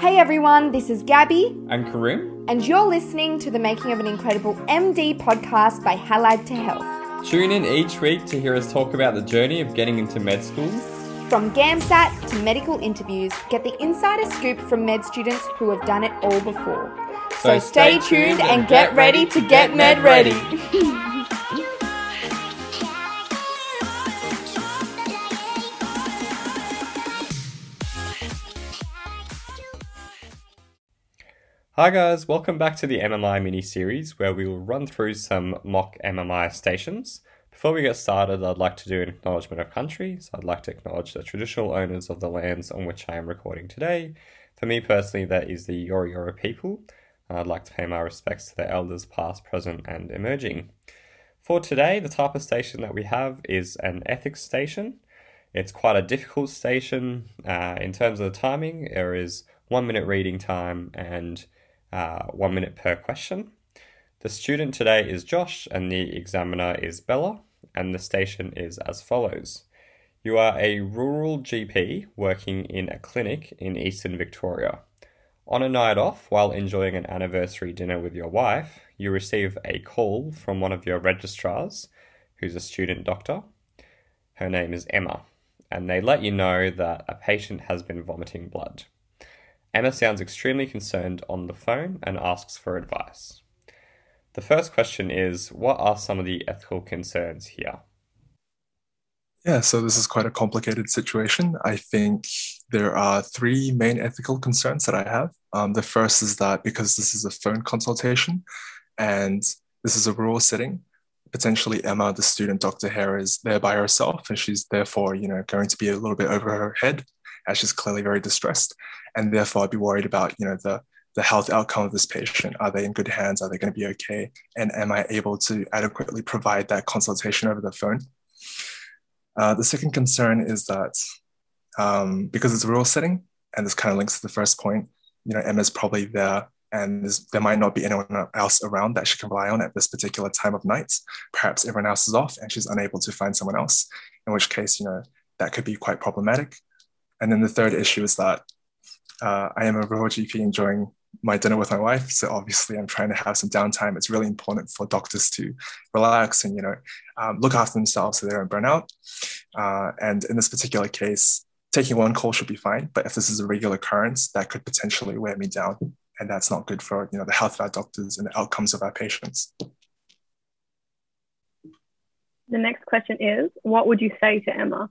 Hey everyone, this is Gabby, and Karim. and you're listening to the Making of an Incredible MD podcast by Hallad to Health. Tune in each week to hear us talk about the journey of getting into med school. From GAMSAT to medical interviews, get the insider scoop from med students who have done it all before. So, stay, tuned and get ready to get med ready. Hi guys, welcome back to the MMI mini series where we will run through some mock MMI stations. Before we get started, I'd like to do an acknowledgement of country. So I'd like to acknowledge the traditional owners of the lands on which I am recording today. For me personally, that is the Eora people. And I'd like to pay my respects to their elders past, present, and emerging. For today, the type of station that we have is an ethics station. It's quite a difficult station. Uh, in terms of the timing, there is one minute reading time and uh, one minute per question. The student today is Josh and the examiner is Bella, and the station is as follows. You are a rural GP working in a clinic in eastern Victoria. On a night off, while enjoying an anniversary dinner with your wife, you receive a call from one of your registrars, who's a student doctor. Her name is Emma, and they let you know that a patient has been vomiting blood. Emma sounds extremely concerned on the phone and asks for advice. The first question is What are some of the ethical concerns here? Yeah, so this is quite a complicated situation. I think there are three main ethical concerns that I have. Um, the first is that because this is a phone consultation and this is a rural setting, potentially Emma, the student doctor here, is there by herself and she's therefore, you know, going to be a little bit over her head as she's clearly very distressed. And therefore I'd be worried about, you know, the the health outcome of this patient. Are they in good hands? Are they going to be okay? And am I able to adequately provide that consultation over the phone? Uh, the second concern is that um, because it's a rural setting, and this kind of links to the first point, you know, Emma's probably there and there might not be anyone else around that she can rely on at this particular time of night. Perhaps everyone else is off and she's unable to find someone else, in which case, you know, that could be quite problematic. And then the third issue is that uh, I am a rural GP enjoying my dinner with my wife. So obviously, I'm trying to have some downtime. It's really important for doctors to relax and you know um, look after themselves so they don't burn out. Uh, and in this particular case, taking one call should be fine. But if this is a regular occurrence, that could potentially wear me down, and that's not good for you know the health of our doctors and the outcomes of our patients. The next question is, what would you say to Emma?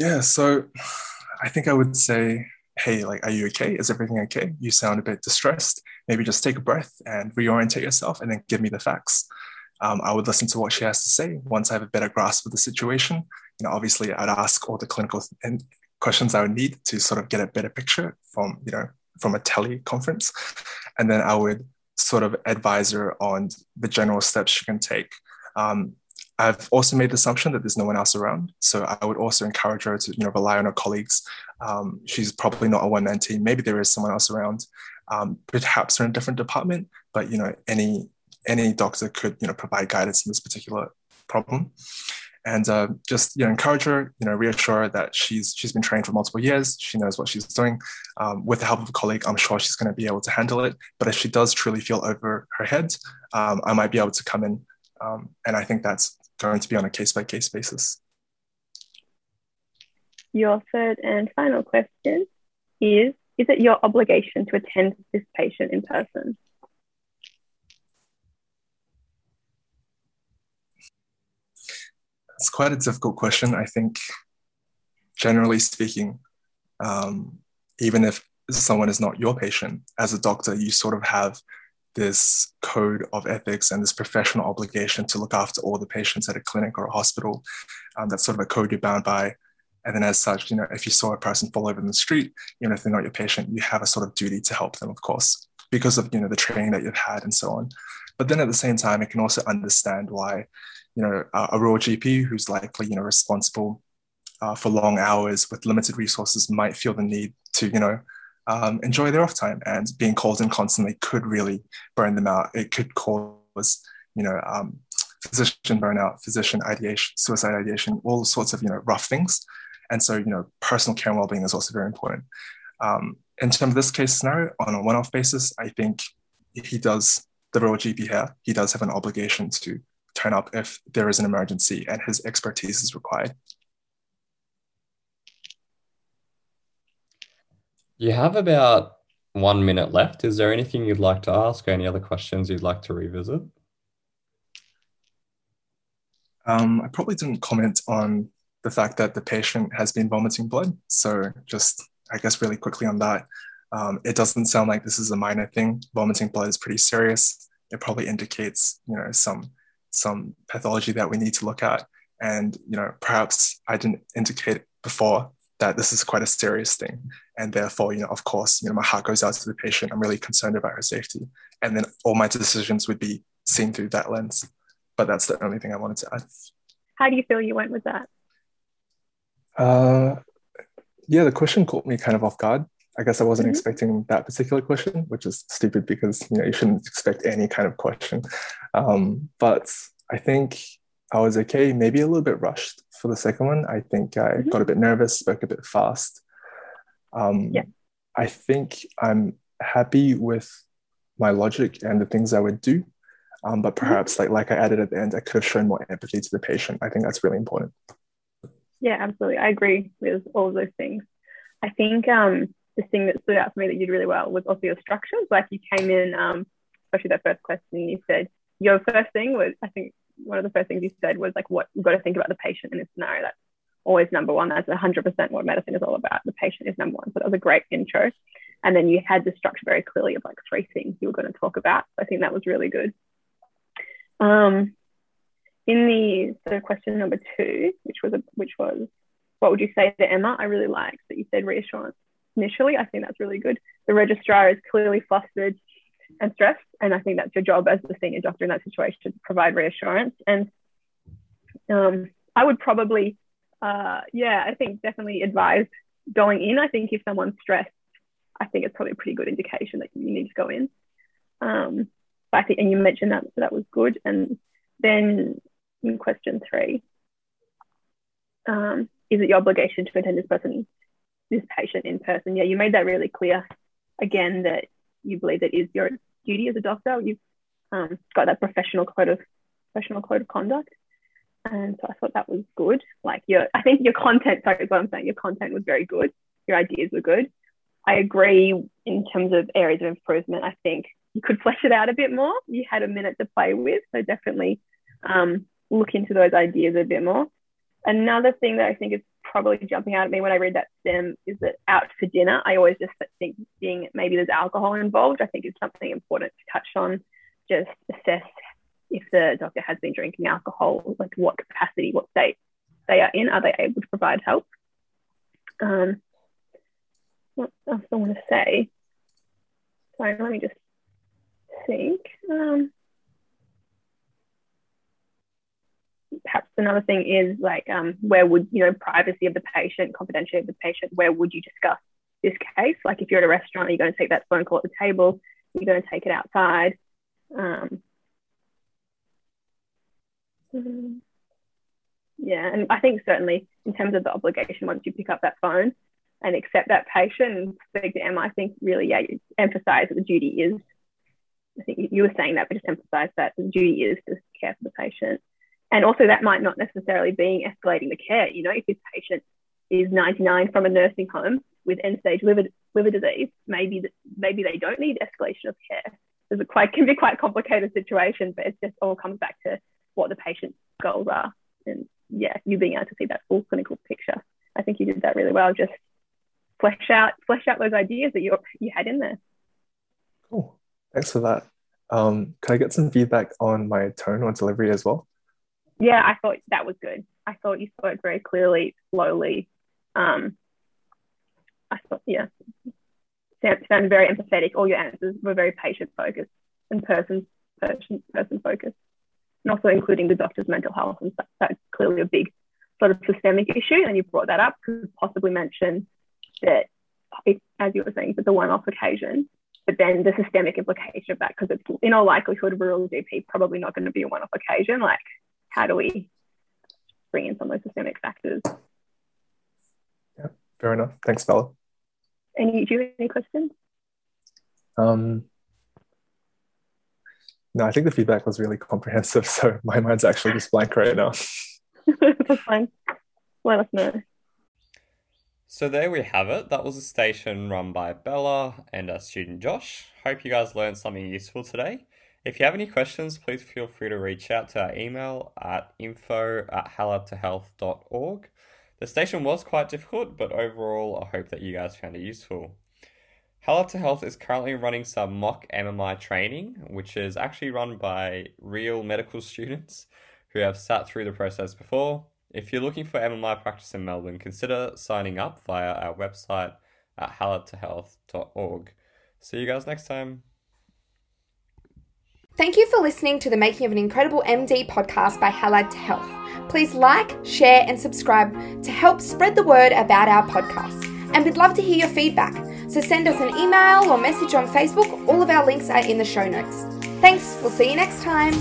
Yeah, so I think I would say, hey, like, are you okay? Is everything okay? You sound a bit distressed. Maybe just take a breath and reorientate yourself and then give me the facts. Um, I would listen to what she has to say once I have a better grasp of the situation. You know, obviously, I'd ask all the clinical th- questions I would need to sort of get a better picture from, you know, from a teleconference. And then I would sort of advise her on the general steps she can take. Um, I've also made the assumption that there's no one else around. So I would also encourage her to, you know, rely on her colleagues. Um, she's probably not a one-man team. Maybe there is someone else around, um, perhaps in a different department, but, you know, any, any doctor could, you know, provide guidance in this particular problem. And uh, just, you know, encourage her, you know, reassure her that she's, she's been trained for multiple years. She knows what she's doing. Um, with the help of a colleague, I'm sure she's going to be able to handle it. But if she does truly feel over her head, um, I might be able to come in. Um, and I think that's going to be on a case by case basis. Your third and final question is Is it your obligation to attend this patient in person? It's quite a difficult question. I think, generally speaking, um, even if someone is not your patient, as a doctor, you sort of have this code of ethics and this professional obligation to look after all the patients at a clinic or a hospital. Um, that's sort of a code you're bound by. And then, as such, you know, if you saw a person fall over in the street, even if they're not your patient, you have a sort of duty to help them, of course, because of you know the training that you've had and so on. But then at the same time, I can also understand why, you know, a, a rural GP who's likely you know responsible uh, for long hours with limited resources might feel the need to you know um, enjoy their off time. And being called in constantly could really burn them out. It could cause, you know, um, physician burnout, physician ideation, suicide ideation, all sorts of, you know, rough things. And so, you know, personal care and well-being is also very important. Um, in terms of this case scenario, on a one-off basis, I think he does, the real GP here, he does have an obligation to turn up if there is an emergency and his expertise is required. You have about one minute left. Is there anything you'd like to ask or any other questions you'd like to revisit? Um, I probably didn't comment on the fact that the patient has been vomiting blood. So just, I guess, really quickly on that. Um, it doesn't sound like this is a minor thing. Vomiting blood is pretty serious. It probably indicates, you know, some some pathology that we need to look at. And you know, perhaps I didn't indicate before that this is quite a serious thing. And therefore, you know, of course, you know, my heart goes out to the patient. I'm really concerned about her safety. And then all my decisions would be seen through that lens. But that's the only thing I wanted to add. How do you feel you went with that? Uh, yeah, the question caught me kind of off guard. I guess I wasn't mm-hmm. expecting that particular question, which is stupid because you know you shouldn't expect any kind of question. Um, but I think I was okay, maybe a little bit rushed for the second one. I think I mm-hmm. got a bit nervous, spoke a bit fast. Um, yeah. I think I'm happy with my logic and the things I would do. Um, but mm-hmm. perhaps like like I added at the end, I could have shown more empathy to the patient. I think that's really important. Yeah, absolutely. I agree with all of those things. I think um, the thing that stood out for me that you did really well was also your structures. Like you came in, um, especially that first question, you said your first thing was, I think one of the first things you said was like, what you've got to think about the patient in this scenario. That's always number one. That's 100% what medicine is all about. The patient is number one. So that was a great intro. And then you had the structure very clearly of like three things you were going to talk about. So I think that was really good. Um, in the so question number two, which was a, which was what would you say to Emma? I really liked that you said reassurance initially. I think that's really good. The registrar is clearly flustered and stress. and I think that's your job as the senior doctor in that situation to provide reassurance. And um, I would probably, uh, yeah, I think definitely advise going in. I think if someone's stressed, I think it's probably a pretty good indication that you need to go in. Um, I think, and you mentioned that, so that was good. And then in question three, um, is it your obligation to attend this person, this patient in person? Yeah, you made that really clear. Again, that you believe it is your duty as a doctor. You've um, got that professional code of professional code of conduct, and so I thought that was good. Like your, I think your content. Sorry, is what I'm saying. Your content was very good. Your ideas were good. I agree in terms of areas of improvement. I think you could flesh it out a bit more. You had a minute to play with, so definitely um, look into those ideas a bit more. Another thing that I think is probably jumping out at me when I read that stem is that out for dinner, I always just think being maybe there's alcohol involved. I think it's something important to touch on. Just assess if the doctor has been drinking alcohol, like what capacity, what state they are in. Are they able to provide help? Um, what else I want to say? Sorry, let me just think. Um, perhaps another thing is like um, where would you know privacy of the patient confidentiality of the patient where would you discuss this case? Like if you're at a restaurant are you're going to take that phone call at the table? You're going to take it outside? Um, yeah and i think certainly in terms of the obligation once you pick up that phone and accept that patient and speak to emma i think really yeah you emphasize that the duty is i think you were saying that but just emphasize that the duty is to care for the patient and also, that might not necessarily be escalating the care. You know, if this patient is 99 from a nursing home with end stage liver, liver disease, maybe maybe they don't need escalation of care. A quite can be quite complicated situation, but it just all comes back to what the patient's goals are, and yeah, you being able to see that full clinical picture. I think you did that really well. Just flesh out flesh out those ideas that you you had in there. Cool. Thanks for that. Um, can I get some feedback on my tone or delivery as well? Yeah, I thought that was good. I thought you spoke very clearly, slowly. Um, I thought, yeah, sounded very empathetic. All your answers were very patient focused and person person person focused, and also including the doctor's mental health and stuff. That's clearly a big sort of systemic issue, and you brought that up. Could possibly mention that, as you were saying, it's a one-off occasion, but then the systemic implication of that, because it's in all likelihood, rural GP probably not going to be a one-off occasion. Like how do we bring in some of those systemic factors? Yeah, fair enough. Thanks, Bella. Any, do you have any questions? Um, no, I think the feedback was really comprehensive, so my mind's actually just blank right now. That's fine. Let us know. So there we have it. That was a station run by Bella and our student Josh. Hope you guys learned something useful today. If you have any questions, please feel free to reach out to our email at info at halladtohealth.org. The station was quite difficult, but overall, I hope that you guys found it useful. Hallad to Health is currently running some mock MMI training, which is actually run by real medical students who have sat through the process before. If you're looking for MMI practice in Melbourne, consider signing up via our website at halladtohealth.org. See you guys next time. Thank you for listening to the Making of an Incredible MD podcast by Hallad to Health. Please like, share, and subscribe to help spread the word about our podcast. And we'd love to hear your feedback. So send us an email or message on Facebook. All of our links are in the show notes. Thanks. We'll see you next time.